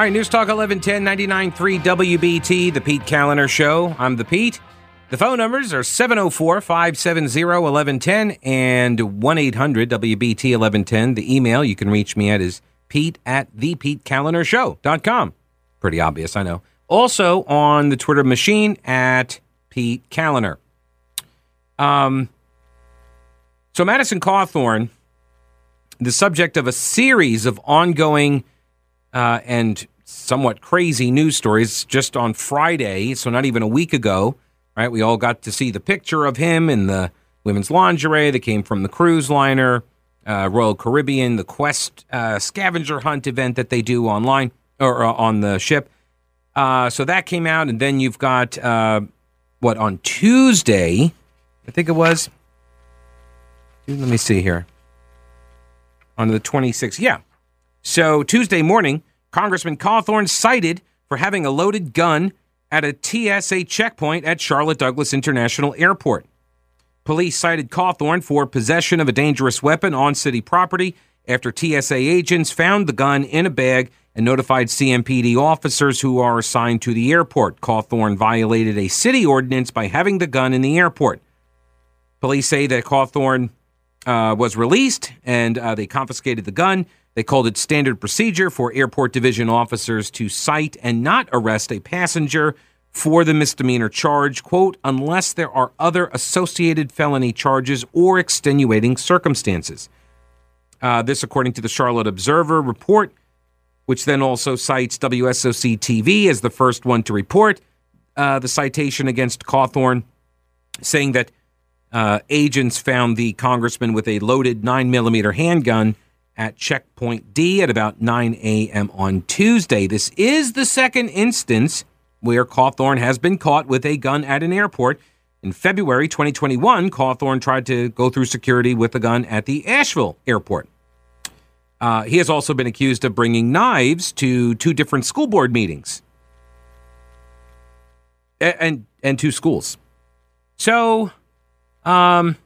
All right, News Talk 1110 99.3 WBT, the Pete Kaliner Show. I'm the Pete. The phone numbers are 704 570 1110 and 1 800 WBT 1110. The email you can reach me at is pete at thepetekalinershow.com. Pretty obvious, I know. Also on the Twitter machine at Pete Kaliner. Um, so Madison Cawthorn, the subject of a series of ongoing uh, and somewhat crazy news stories just on Friday, so not even a week ago, right? We all got to see the picture of him in the women's lingerie that came from the cruise liner, uh, Royal Caribbean, the Quest uh, scavenger hunt event that they do online or uh, on the ship. Uh, so that came out, and then you've got uh, what on Tuesday, I think it was. Let me see here. On the 26th, yeah. So Tuesday morning, Congressman Cawthorn cited for having a loaded gun at a TSA checkpoint at Charlotte Douglas International Airport. Police cited Cawthorn for possession of a dangerous weapon on city property after TSA agents found the gun in a bag and notified CMPD officers who are assigned to the airport. Cawthorn violated a city ordinance by having the gun in the airport. Police say that Cawthorn uh, was released and uh, they confiscated the gun. They called it standard procedure for airport division officers to cite and not arrest a passenger for the misdemeanor charge, quote, unless there are other associated felony charges or extenuating circumstances. Uh, this, according to the Charlotte Observer report, which then also cites WSOC TV as the first one to report uh, the citation against Cawthorn, saying that uh, agents found the congressman with a loaded 9mm handgun at checkpoint D at about 9 a.m. on Tuesday. This is the second instance where Cawthorn has been caught with a gun at an airport. In February 2021, Cawthorn tried to go through security with a gun at the Asheville airport. Uh, he has also been accused of bringing knives to two different school board meetings and and, and two schools. So, um,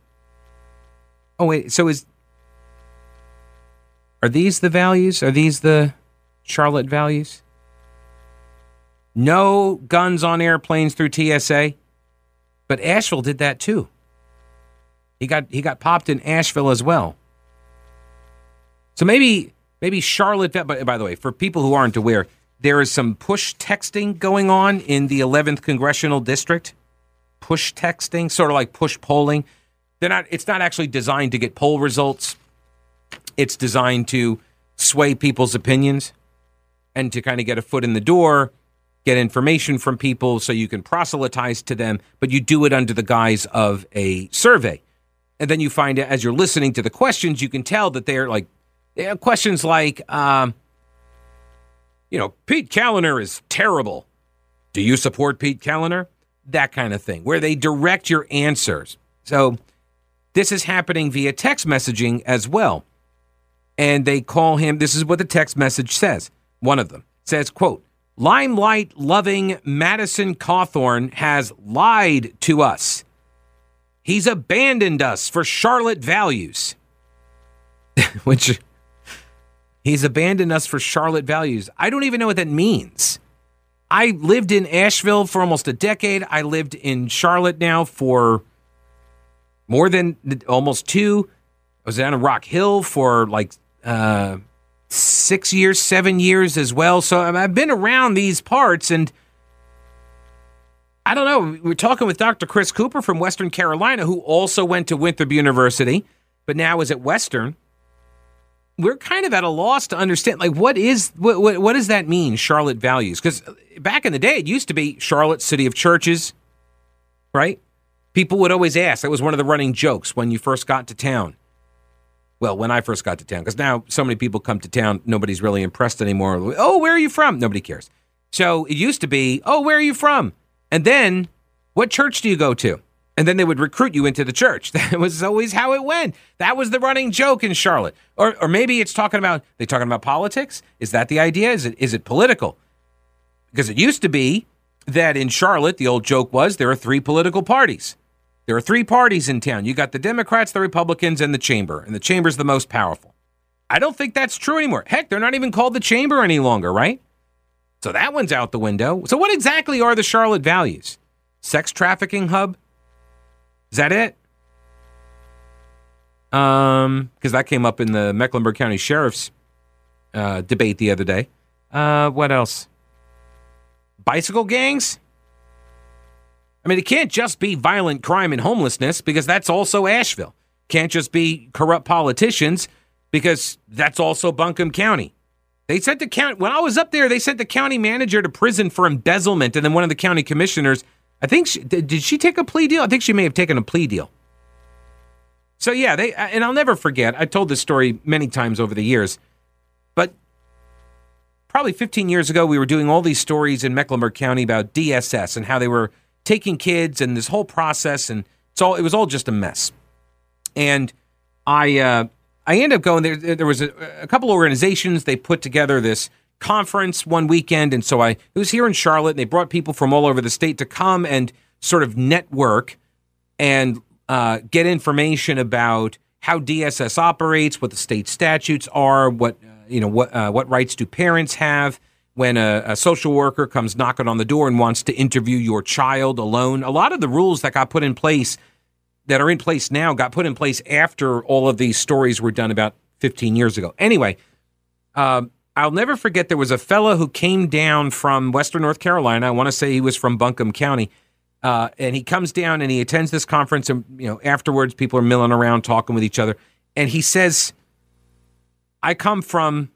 oh wait, so is are these the values? Are these the Charlotte values? No guns on airplanes through TSA. But Asheville did that too. He got he got popped in Asheville as well. So maybe maybe Charlotte but by the way, for people who aren't aware, there is some push texting going on in the 11th congressional district. Push texting, sort of like push polling. They're not it's not actually designed to get poll results it's designed to sway people's opinions and to kind of get a foot in the door, get information from people so you can proselytize to them, but you do it under the guise of a survey. And then you find as you're listening to the questions, you can tell that they're like they have questions like, um, you know, Pete Kaliner is terrible. Do you support Pete Kaliner? That kind of thing, where they direct your answers. So this is happening via text messaging as well. And they call him this is what the text message says. One of them says quote limelight loving madison cawthorn has lied to us. He's abandoned us for charlotte values. Which he's abandoned us for charlotte values. I don't even know what that means i lived in asheville for almost a decade i lived in charlotte now for more than almost two I was down in Rock Hill for like uh, six years, seven years as well. So I've been around these parts and. I don't know. We're talking with Dr. Chris Cooper from Western Carolina, who also went to Winthrop University, but now is at Western. We're kind of at a loss to understand, like, what is what what, what does that mean, Charlotte values? Because back in the day, it used to be Charlotte, city of churches, right? People would always ask. That was one of the running jokes when you first got to town well, when I first got to town, because now so many people come to town, nobody's really impressed anymore. Oh, where are you from? Nobody cares. So it used to be, oh, where are you from? And then, what church do you go to? And then they would recruit you into the church. That was always how it went. That was the running joke in Charlotte. Or, or maybe it's talking about they talking about politics. Is that the idea? Is it is it political? Because it used to be that in Charlotte, the old joke was there are three political parties. There are three parties in town. You got the Democrats, the Republicans, and the Chamber, and the Chamber's the most powerful. I don't think that's true anymore. Heck, they're not even called the Chamber any longer, right? So that one's out the window. So what exactly are the Charlotte values? Sex trafficking hub? Is that it? Um, because that came up in the Mecklenburg County Sheriff's uh, debate the other day. Uh, what else? Bicycle gangs? I mean, it can't just be violent crime and homelessness because that's also Asheville. Can't just be corrupt politicians because that's also Buncombe County. They sent the county when I was up there. They sent the county manager to prison for embezzlement, and then one of the county commissioners. I think she, did she take a plea deal? I think she may have taken a plea deal. So yeah, they and I'll never forget. I told this story many times over the years, but probably 15 years ago, we were doing all these stories in Mecklenburg County about DSS and how they were taking kids and this whole process, and it's all it was all just a mess. And I uh, I ended up going there. There was a, a couple organizations they put together this conference one weekend, and so I it was here in Charlotte, and they brought people from all over the state to come and sort of network and uh, get information about how DSS operates, what the state statutes are, what uh, you know, what uh, what rights do parents have when a, a, social worker comes knocking on the door and wants to interview your child alone. A lot of the rules that got put in place that are in place now got put in place after all of these stories were done about 15 years ago. Anyway, um, I'll never forget there was a fellow who came down from Western North Carolina. I want to say he was from Buncombe County. Uh, and he comes down and he attends this conference and you know afterwards people are milling around talking with each other and he says i come from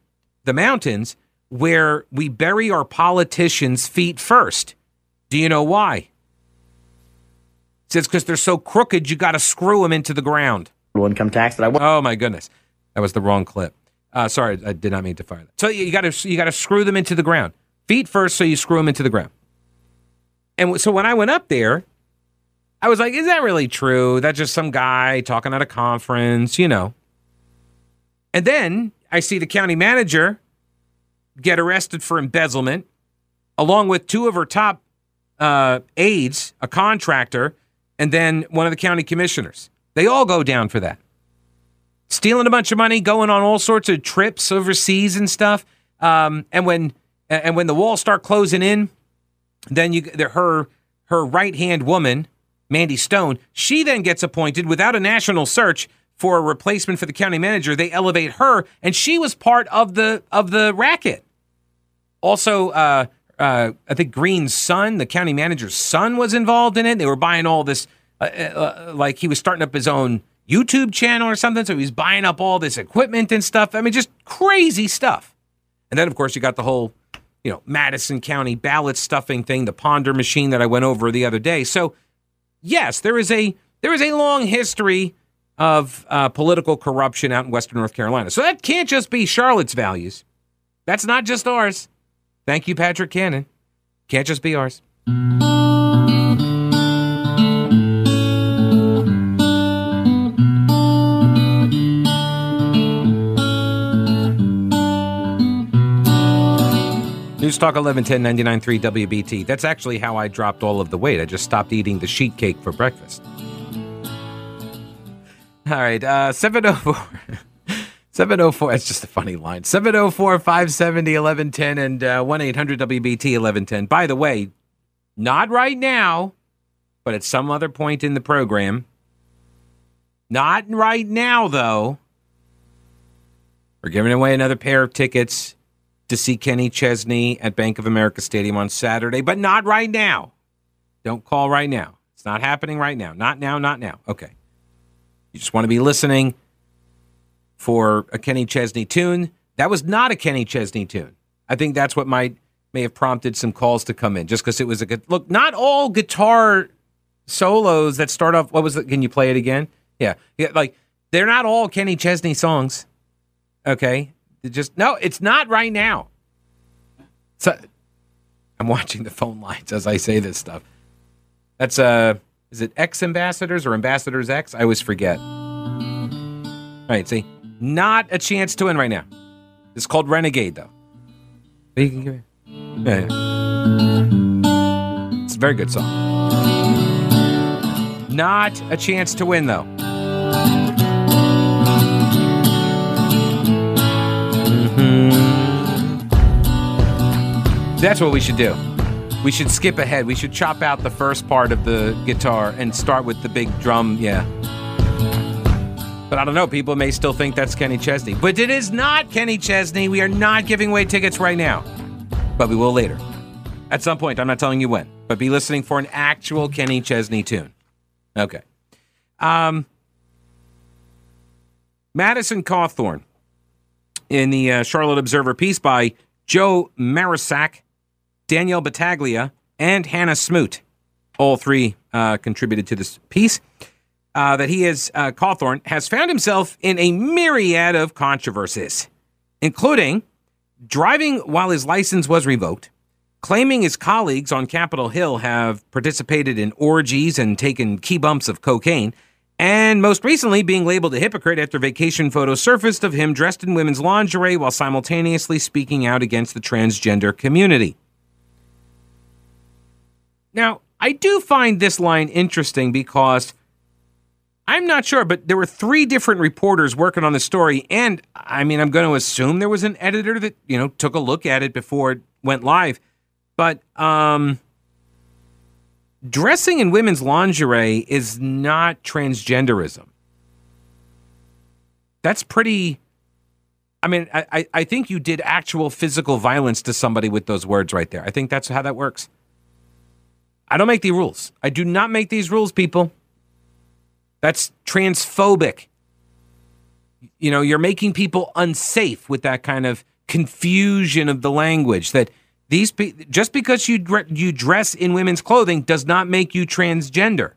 the mountains where we bury our politicians feet first do you know why He says because they're so crooked, you got to screw them into the ground. Income tax that I want. Oh my goodness, that was the wrong clip. Uh, sorry, I did not mean to fire that. So you got to you got to screw them into the ground. Feet first, so you screw them into the ground. And so when I went up there, I was like, "Is that really true? That's just some guy talking at a conference, you know?" And then I see the county manager get arrested for embezzlement, along with two of her top uh, aides, a contractor and then one of the county commissioners. They all go down for that. Stealing a bunch of money, going on all sorts of trips overseas and stuff. Um, and when and when the walls start closing in, then you her her right hand woman, Mandy Stone, she then gets appointed without a national search for a replacement for the county manager. They elevate her, and she was part of the of the racket. Also, uh, uh, I think Greene's son, the county manager's son, was involved in it. They were buying all this, uh, uh, like he was starting up his own YouTube channel or something. So he's buying up all this equipment and stuff. I mean, just crazy stuff. And then, of course, you got the whole, you know, Madison County ballot stuffing thing, the Ponder machine that I went over the other day. So, yes, there is a there is a long history of uh, political corruption out in Western North Carolina. So that can't just be Charlotte's values. That's not just ours. Thank you, Patrick Cannon. Can't just be ours. News Talk 1110 99.3 WBT. That's actually how I dropped all of the weight. I just stopped eating the sheet cake for breakfast. All right, uh, 704. 704, it's just a funny line. 704 570 1110 and uh, 1 800 WBT 1110. By the way, not right now, but at some other point in the program. Not right now, though. We're giving away another pair of tickets to see Kenny Chesney at Bank of America Stadium on Saturday, but not right now. Don't call right now. It's not happening right now. Not now, not now. Okay. You just want to be listening for a Kenny Chesney tune. That was not a Kenny Chesney tune. I think that's what might may have prompted some calls to come in, just because it was a good look. Not all guitar solos that start off. What was it? Can you play it again? Yeah, yeah. Like they're not all Kenny Chesney songs. Okay, just no. It's not right now. So I'm watching the phone lines as I say this stuff. That's uh, is it X ambassadors or ambassadors X? I always forget. All right, see. Not a chance to win right now. It's called Renegade, though. But you can give it. Yeah, yeah. It's a very good song. Not a chance to win, though. That's what we should do. We should skip ahead. We should chop out the first part of the guitar and start with the big drum. Yeah. But I don't know. People may still think that's Kenny Chesney. But it is not Kenny Chesney. We are not giving away tickets right now. But we will later. At some point. I'm not telling you when. But be listening for an actual Kenny Chesney tune. Okay. Um, Madison Cawthorn in the uh, Charlotte Observer piece by Joe Marusak, Danielle Battaglia, and Hannah Smoot. All three uh, contributed to this piece uh, that he has, uh, Cawthorn, has found himself in a myriad of controversies, including driving while his license was revoked, claiming his colleagues on Capitol Hill have participated in orgies and taken key bumps of cocaine, and most recently being labeled a hypocrite after vacation photos surfaced of him dressed in women's lingerie while simultaneously speaking out against the transgender community. Now, I do find this line interesting because I'm not sure, but there were three different reporters working on the story, and I mean, I'm going to assume there was an editor that you know took a look at it before it went live. But um, dressing in women's lingerie is not transgenderism. That's pretty. I mean, I, I think you did actual physical violence to somebody with those words right there. I think that's how that works. I don't make the rules. I do not make these rules, people. That's transphobic. You know, you're making people unsafe with that kind of confusion of the language that these pe- just because you you dress in women's clothing does not make you transgender.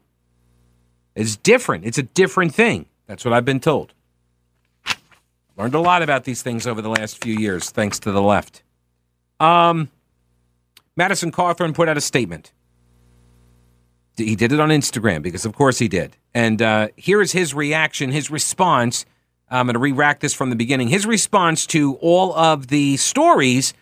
It's different. It's a different thing. That's what I've been told. Learned a lot about these things over the last few years, thanks to the left. Um, Madison Cawthorn put out a statement. He did it on Instagram because, of course, he did. And uh, here is his reaction, his response. I'm going to re rack this from the beginning. His response to all of the stories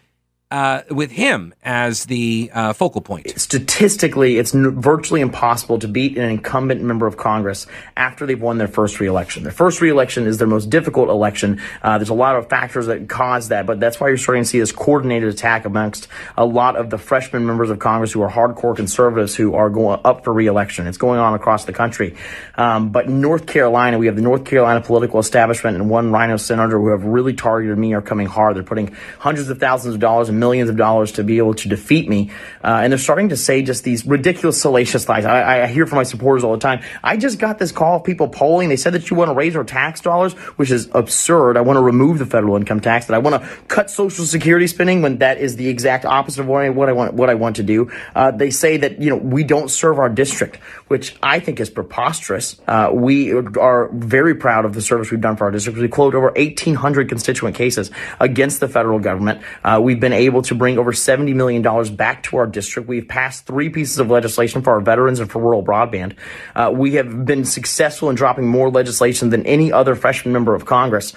uh, with him as the uh, focal point. Statistically, it's virtually impossible to beat an incumbent member of Congress after they've won their first reelection. Their first reelection is their most difficult election. Uh, there's a lot of factors that cause that, but that's why you're starting to see this coordinated attack amongst a lot of the freshman members of Congress who are hardcore conservatives who are going up for reelection. It's going on across the country. Um, but in North Carolina, we have the North Carolina political establishment and one RINO senator who have really targeted me are coming hard. They're putting hundreds of thousands of dollars and millions of dollars to be able to defeat me. Uh, and they're starting to say just these ridiculous, salacious lies. I, I, hear from my supporters all the time. I just got this call of people polling. They said that you want to raise our tax dollars, which is absurd. I want to remove the federal income tax. That I want to cut Social Security spending when that is the exact opposite of what I, what I want. What I want to do. Uh, they say that you know we don't serve our district, which I think is preposterous. Uh, we are very proud of the service we've done for our district. We quote over 1,800 constituent cases against the federal government. Uh, we've been able to bring over $70 million back to our district. We've passed three pieces of legislation for our veterans and for rural broadband. Uh, we have been successful in dropping more legislation than any other freshman member of Congress.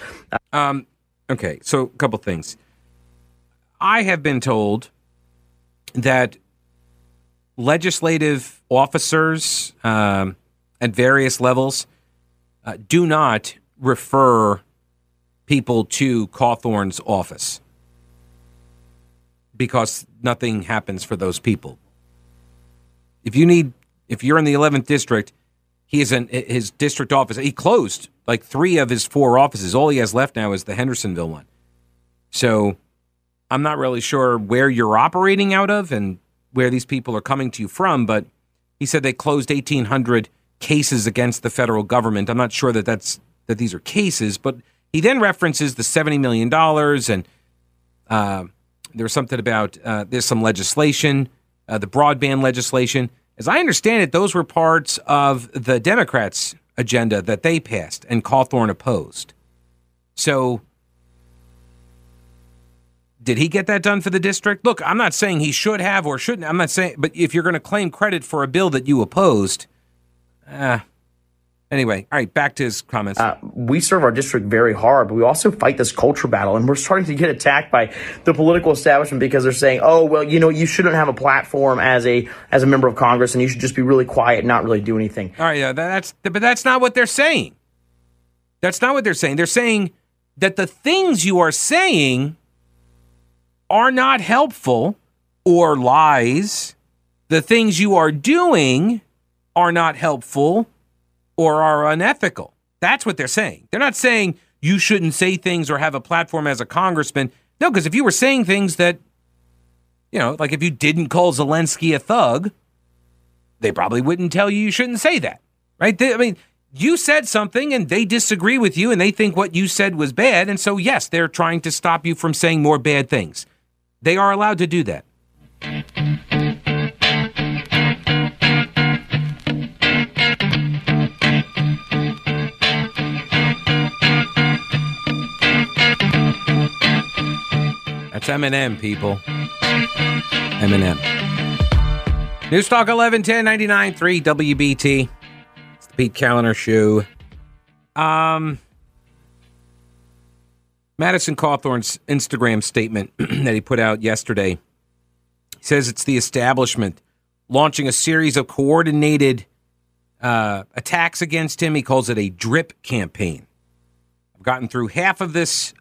Um, okay, so a couple things. I have been told that legislative officers um, at various levels uh, do not refer people to Cawthorn's office because nothing happens for those people. If you need, if you're in the 11th district, he is in his district office. He closed like three of his four offices. All he has left now is the Hendersonville one. So I'm not really sure where you're operating out of and where these people are coming to you from, but he said they closed 1,800 cases against the federal government. I'm not sure that that's that these are cases, but he then references the 70 million dollars and uh, something about uh, there's some legislation, uh, the broadband legislation. As I understand it, those were parts of the Democrats' agenda that they passed and Cawthorn opposed. So, did he get that done for the district? Look, I'm not saying he should have or shouldn't. I'm not saying, but if you're going to claim credit for a bill that you opposed, uh, Anyway, all right, back to his comments. Uh, we serve our district very hard, but we also fight this culture battle, and we're starting to get attacked by the political establishment because they're saying, "Oh, well, you know, you shouldn't have a platform as a as a member of Congress, and you should just be really quiet, and not really do anything." All right, yeah, that's but that's not what they're saying. That's not what they're saying. They're saying that the things you are saying are not helpful or lies, the things you are doing are not helpful or are unethical. That's what they're saying. They're not saying you shouldn't say things or have a platform as a congressman. No, because if you were saying things that, you know, like if you didn't call Zelensky a thug, they probably wouldn't tell you you shouldn't say that, right? They, I mean, you said something and they disagree with you and they think what you said was bad. And so, yes, they're trying to stop you from saying more bad things. They are allowed to do that. That's Eminem, people. Eminem. News Talk 1110 99.3 WBT. It's the Pete Kaliner Show. Um, Madison Cawthorn's Instagram statement that he put out yesterday says it's the establishment launching a series of coordinated uh, attacks against him. He calls it a drip campaign. I've gotten through half of this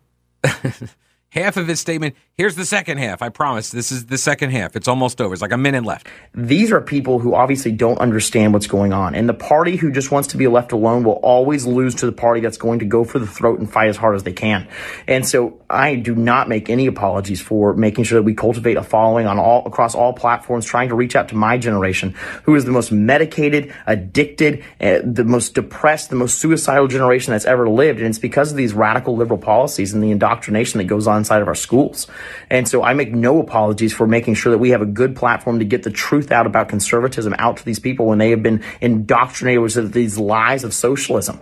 half of his statement. Here's the second half. I promise. This is the second half. It's almost over. It's like a minute left. These are people who obviously don't understand what's going on. And the party who just wants to be left alone will always lose to the party that's going to go for the throat and fight as hard as they can. And so I do not make any apologies for making sure that we cultivate a following on all across all platforms, trying to reach out to my generation, who is the most medicated, addicted, uh, the most depressed, the most suicidal generation that's ever lived. And it's because of these radical liberal policies and the indoctrination that goes on inside of our schools. And so I make no apologies for making sure that we have a good platform to get the truth out about conservatism out to these people when they have been indoctrinated with these lies of socialism.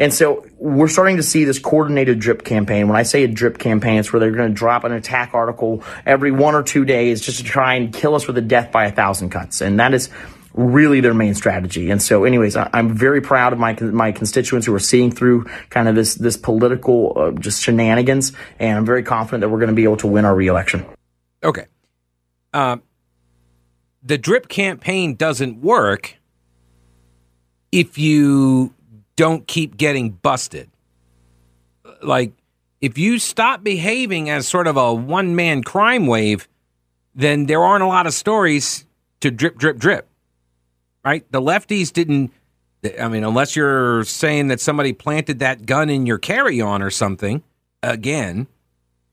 And so we're starting to see this coordinated drip campaign. When I say a drip campaign, it's where they're going to drop an attack article every one or two days just to try and kill us with a death by a thousand cuts. And that is really their main strategy. And so, anyways, I, am very proud of my my constituents who are seeing through kind of this this political uh, just shenanigans, and I'm very confident that we're going to be able to win our reelection. Okay, uh, the drip campaign doesn't work if you don't keep getting busted. Like if you stop behaving as sort of a one man crime wave, then there aren't a lot of stories to drip, drip, drip right? The lefties didn't. I mean, unless you're saying that somebody planted that gun in your carry-on or something, again,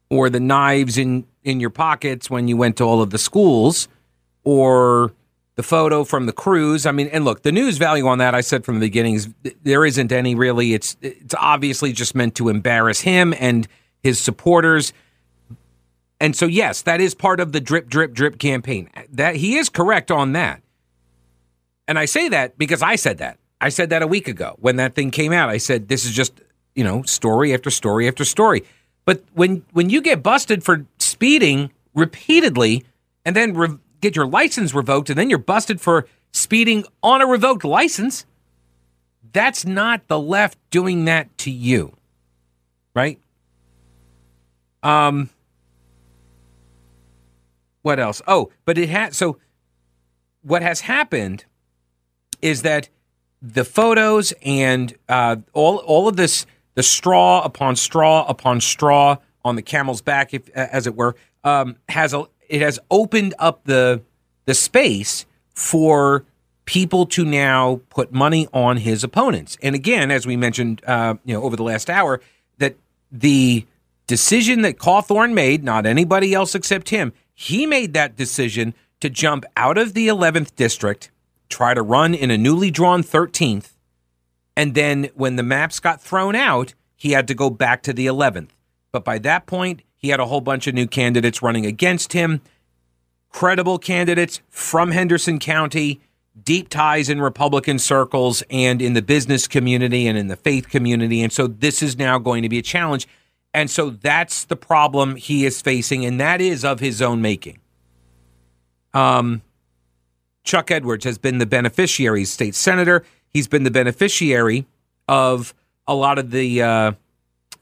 or the knives in in your pockets when you went to all of the schools, or the photo from the cruise. I mean, and look, the news value on that I said from the beginning is there isn't any really. It's it's obviously just meant to embarrass him and his supporters. And so yes, that is part of the drip drip drip campaign. That he is correct on that. And I say that because I said that. I said that a week ago when that thing came out. I said this is just, you know, story after story after story. But when when you get busted for speeding repeatedly and then re- get your license revoked and then you're busted for speeding on a revoked license, that's not the left doing that to you. Right? Um what else? Oh, but it had so what has happened is that the photos and uh, all all of this, the straw upon straw upon straw on the camel's back, if as it were, um, has a it has opened up the the space for people to now put money on his opponents. And again, as we mentioned, uh, you know, over the last hour, that the decision that Cawthorn made, not anybody else except him, he made that decision to jump out of the 11th district try to run in a newly drawn 13th. And then when the maps got thrown out, he had to go back to the 11th. But by that point, he had a whole bunch of new candidates running against him, credible candidates from Henderson County, deep ties in Republican circles and in the business community and in the faith community. And so this is now going to be a challenge. And so that's the problem he is facing, and that is of his own making. Um, Chuck Edwards has been the beneficiary, state senator. He's been the beneficiary of a lot of the uh,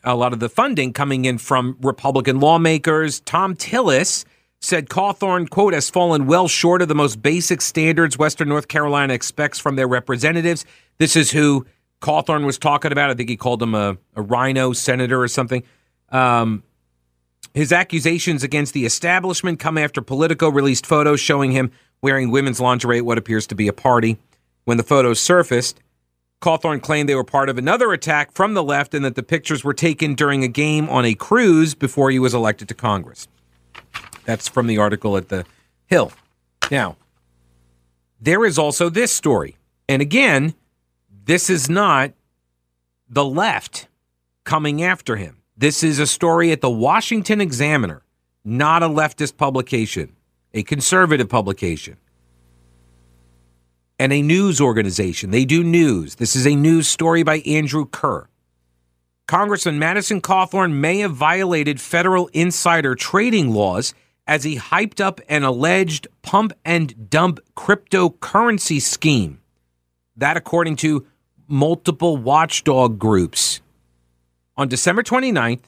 a lot of the funding coming in from Republican lawmakers. Thom Tillis said Cawthorn, quote, has fallen well short of the most basic standards Western North Carolina expects from their representatives. This is who Cawthorn was talking about. I think he called him a, a RINO senator or something. Um, His accusations against the establishment come after Politico released photos showing him wearing women's lingerie at what appears to be a party. When the photos surfaced, Cawthorn claimed they were part of another attack from the left and that the pictures were taken during a game on a cruise before he was elected to Congress. That's from the article at the Hill. Now, there is also this story. And again, this is not the left coming after him. This is a story at the Washington Examiner, not a leftist publication, a conservative publication and a news organization. They do news. This is a news story by Andrew Kerr. Congressman Madison Cawthorn may have violated federal insider trading laws as he hyped up an alleged pump and dump cryptocurrency scheme. That, according to multiple watchdog groups. On December 29th,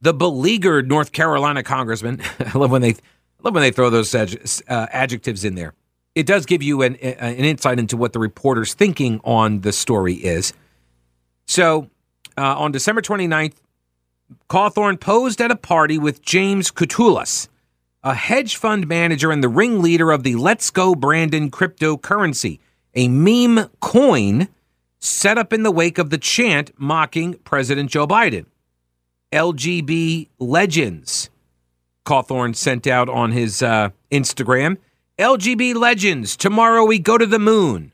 the beleaguered North Carolina congressman, I love when they, love when they throw those uh, adjectives in there it does give you an, an insight into what the reporter's thinking on the story is. So uh, on December 29th, Cawthorn posed at a party with James Koutoulas, a hedge fund manager and the ringleader of the Let's Go Brandon cryptocurrency, a meme coin set up in the wake of the chant mocking President Joe Biden. LGB Legends, Cawthorn sent out on his uh, Instagram. LGB Legends. Tomorrow we go to the moon.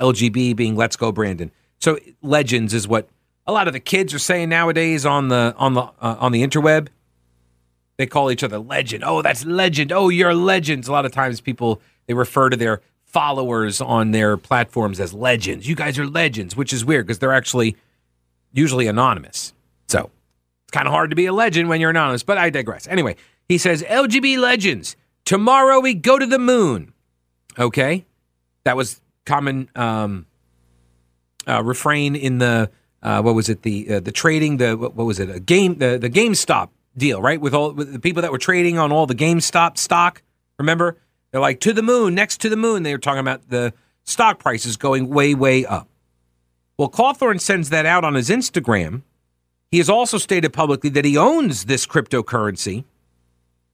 LGB being Let's Go Brandon. So Legends is what a lot of the kids are saying nowadays on the on the uh, on the interweb. They call each other legend. Oh, that's legend. Oh, you're legends. A lot of times people they refer to their followers on their platforms as legends. You guys are legends, which is weird because they're actually usually anonymous. So it's kind of hard to be a legend when you're anonymous, but I digress. Anyway, he says LGB legends. Tomorrow we go to the moon. Okay, that was common um, uh, refrain in the uh, what was it the uh, the trading the what, was it a game the the GameStop deal right with all with the people that were trading on all the GameStop stock. Remember, they're like to the moon, next to the moon. They were talking about the stock prices going way way up. Well, Cawthorn sends that out on his Instagram. He has also stated publicly that he owns this cryptocurrency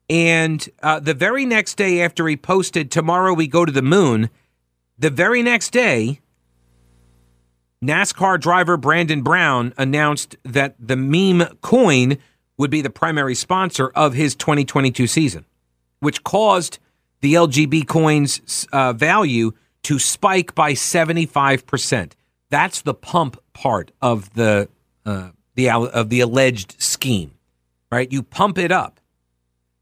and uh, the very next day after he posted, Tomorrow we go to the moon, the very next day, NASCAR driver Brandon Brown announced that the meme coin would be the primary sponsor of his 2022 season, which caused the LGB coin's uh, value to spike by 75%. That's the pump part of the uh, the of the alleged scheme, right? You pump it up.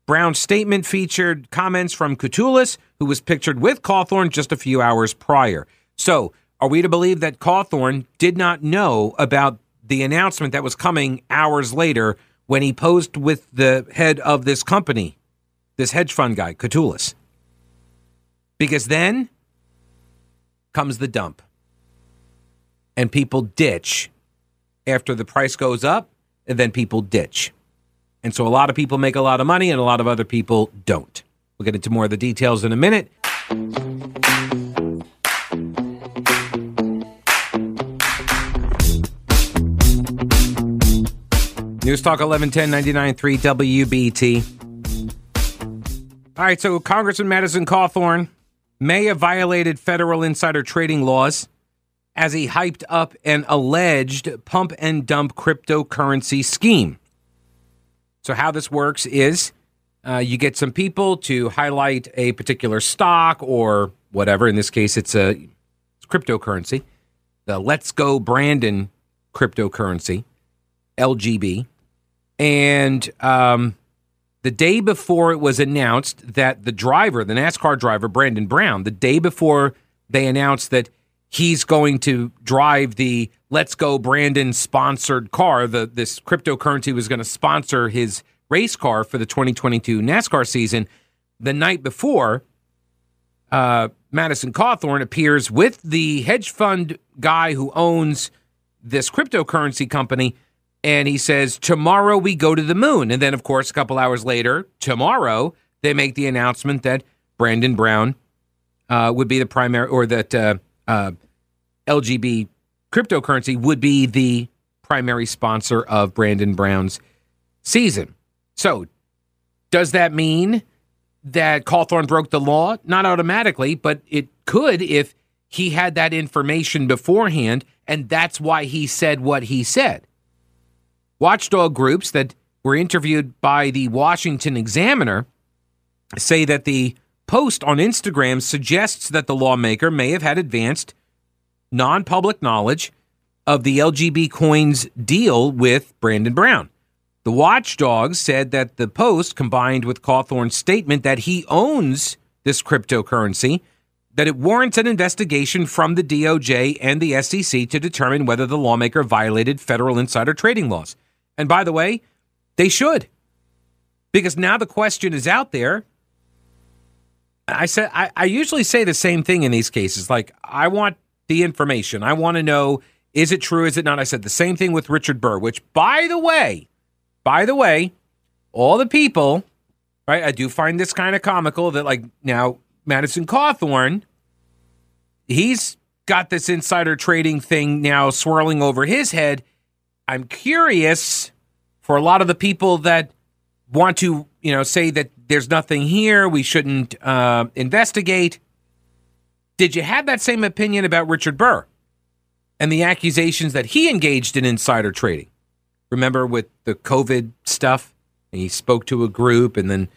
Brown's statement featured comments from Koutoulas, who was pictured with Cawthorn just a few hours prior. So, are we to believe that Cawthorn did not know about the announcement that was coming hours later when he posed with the head of this company, this hedge fund guy, Koutoulas? Because then comes the dump. And people ditch after the price goes up, and then people ditch. And so a lot of people make a lot of money and a lot of other people don't. We'll get into more of the details in a minute. News Talk 1110 99.3 WBT. All right, so Congressman Madison Cawthorn may have violated federal insider trading laws as he hyped up an alleged pump and dump cryptocurrency scheme. So, how this works is uh, you get some people to highlight a particular stock or whatever. In this case, it's a it's cryptocurrency, the Let's Go Brandon cryptocurrency, LGB. And um, the day before it was announced that the driver, the NASCAR driver, Brandon Brown, the day before they announced that he's going to drive the Let's Go Brandon sponsored car. The this cryptocurrency was going to sponsor his race car for the 2022 NASCAR season. The night before, uh, Madison Cawthorn appears with the hedge fund guy who owns this cryptocurrency company, and he says, "Tomorrow we go to the moon." And then, of course, a couple hours later, tomorrow they make the announcement that Brandon Brown uh, would be the primary, or that uh, uh LGB cryptocurrency would be the primary sponsor of Brandon Brown's season. So, Does that mean that Cawthorn broke the law? Not automatically, but it could if he had that information beforehand, and that's why he said what he said. Watchdog groups that were interviewed by the Washington Examiner say that the post on Instagram suggests that the lawmaker may have had advanced non public knowledge of the LGB coins deal with Brandon Brown. The watchdogs said that the post, combined with Cawthorn's statement that he owns this cryptocurrency, that it warrants an investigation from the DOJ and the SEC to determine whether the lawmaker violated federal insider trading laws. And by the way, they should. Because now the question is out there. I said I, I usually say the same thing in these cases. Like, I want the information. I want to know is it true? Is it not? I said the same thing with Richard Burr, which, by the way, by the way, all the people, right? I do find this kind of comical that, like, now Madison Cawthorn, he's got this insider trading thing now swirling over his head. I'm curious for a lot of the people that want to, you know, say that there's nothing here, we shouldn't uh, investigate. Did you have that same opinion about Richard Burr? and the accusations that he engaged in insider trading. Remember with the COVID stuff? He spoke to a group and then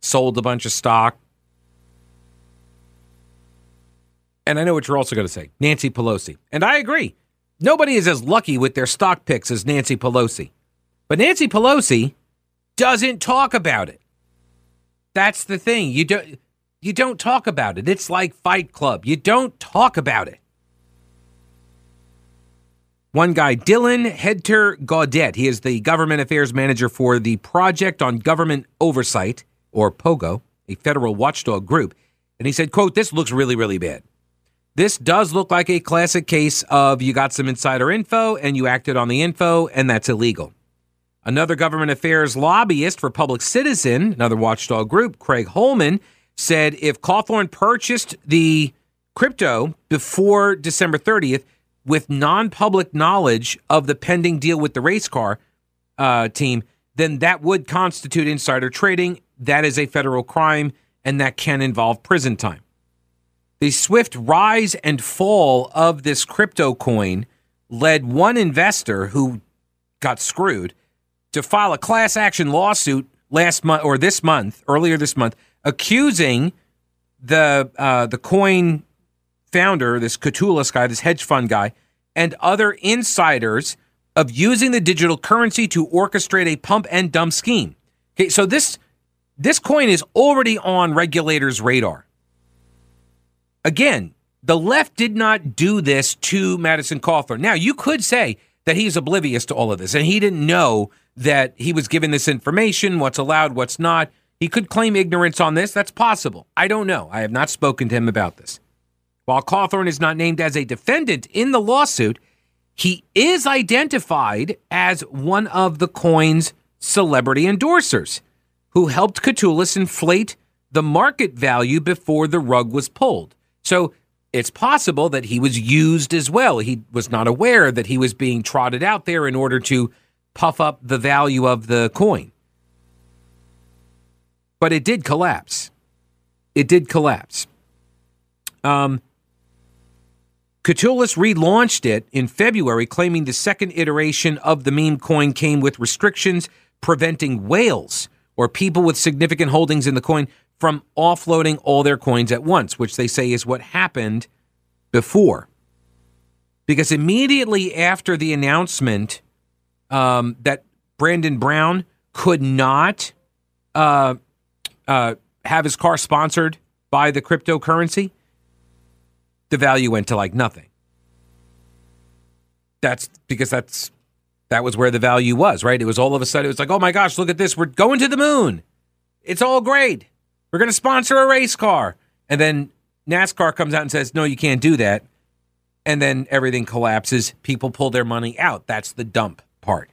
sold a bunch of stock. And I know what you're also going to say Nancy Pelosi. And I agree. Nobody is as lucky with their stock picks as Nancy Pelosi. But Nancy Pelosi doesn't talk about it. That's the thing. You don't you don't talk about it. It's like Fight Club. You don't talk about it. One guy, Dylan Hedtler-Gaudette, he is the government affairs manager for the Project on Government Oversight, or POGO, a federal watchdog group. And he said, quote, this looks really, really bad. This does look like a classic case of you got some insider info and you acted on the info, and that's illegal. Another government affairs lobbyist for Public Citizen, another watchdog group, Craig Holman, said if Cawthorn purchased the crypto before December 30th, with non public knowledge of the pending deal with the race car uh, team, then that would constitute insider trading. That is a federal crime, and that can involve prison time. The swift rise and fall of this crypto coin led one investor who got screwed to file a class action lawsuit last month or this month, earlier this month, accusing the uh, the coin founder, this Koutoulas guy, this hedge fund guy, and other insiders of using the digital currency to orchestrate a pump and dump scheme. Okay, so this this coin is already on regulators' radar. Again, the left did not do this to Madison Cawthorn. Now, you could say that he's oblivious to all of this and he didn't know that he was given this information, what's allowed, what's not. He could claim ignorance on this. That's possible. I don't know. I have not spoken to him about this. While Cawthorn is not named as a defendant in the lawsuit, he is identified as one of the coin's celebrity endorsers who helped Koutoulas inflate the market value before the rug was pulled. So it's possible that he was used as well. He was not aware that he was being trotted out there in order to puff up the value of the coin. But it did collapse. It did collapse. Um, Koutoulas relaunched it in February, claiming the second iteration of the meme coin came with restrictions preventing whales or people with significant holdings in the coin from offloading all their coins at once, which they say is what happened before. Because immediately after the announcement um, that Brandon Brown could not uh, uh, have his car sponsored by the cryptocurrency, the value went to like nothing. That's because that's that was where the value was, right? It was all of a sudden it was like, "Oh my gosh, look at this. We're going to the moon. It's all great. We're going to sponsor a race car." And then NASCAR comes out and says, "No, you can't do that." And then everything collapses. People pull their money out. That's the dump part.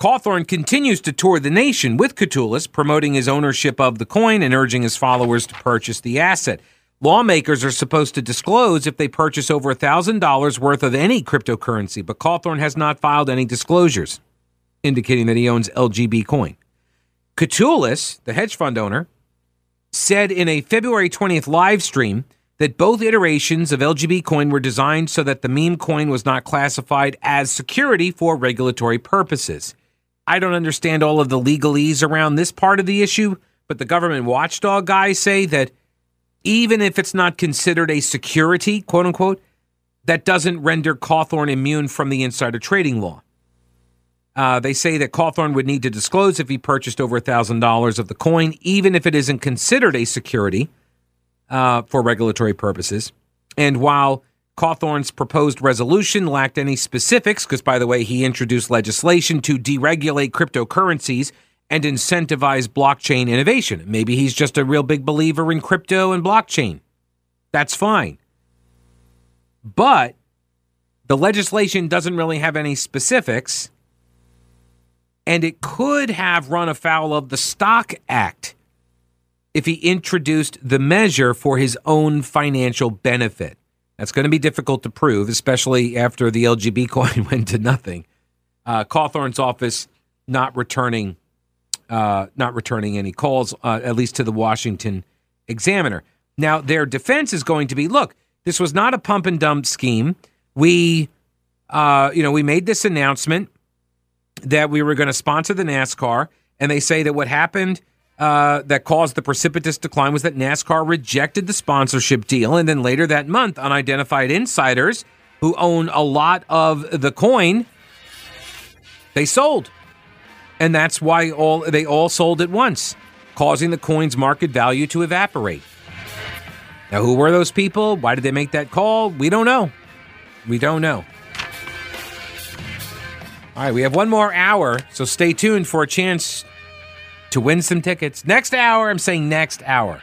Cawthorn continues to tour the nation with Koutoulas, promoting his ownership of the coin and urging his followers to purchase the asset. Lawmakers are supposed to disclose if they purchase over $1,000 worth of any cryptocurrency, but Cawthorn has not filed any disclosures indicating that he owns LGB coin. Koutoulas, the hedge fund owner, said in a February 20th live stream that both iterations of LGB coin were designed so that the meme coin was not classified as security for regulatory purposes. I don't understand all of the legalese around this part of the issue, but the government watchdog guys say that even if it's not considered a security, quote unquote, that doesn't render Cawthorn immune from the insider trading law. Uh, they say that Cawthorn would need to disclose if he purchased over $1,000 of the coin, even if it isn't considered a security uh, for regulatory purposes. And while Cawthorn's proposed resolution lacked any specifics, because, by the way, he introduced legislation to deregulate cryptocurrencies and incentivize blockchain innovation. Maybe he's just a real big believer in crypto and blockchain. That's fine. But the legislation doesn't really have any specifics and it could have run afoul of the Stock Act if he introduced the measure for his own financial benefit. That's going to be difficult to prove, especially after the LGB coin went to nothing. Uh, Cawthorn's office not returning, uh, not returning any calls, uh, at least to the Washington Examiner. Now, their defense is going to be: Look, this was not a pump and dump scheme. We, uh, you know, we made this announcement that we were going to sponsor the NASCAR, and they say that what happened uh, that caused the precipitous decline was that NASCAR rejected the sponsorship deal, and then later that month, unidentified insiders who own a lot of the coin, they sold, and that's why all they all sold at once, causing the coin's market value to evaporate. Now, who were those people? Why did they make that call? We don't know. We don't know. All right, we have one more hour, so stay tuned for a chance to win some tickets. Next hour, I'm saying next hour.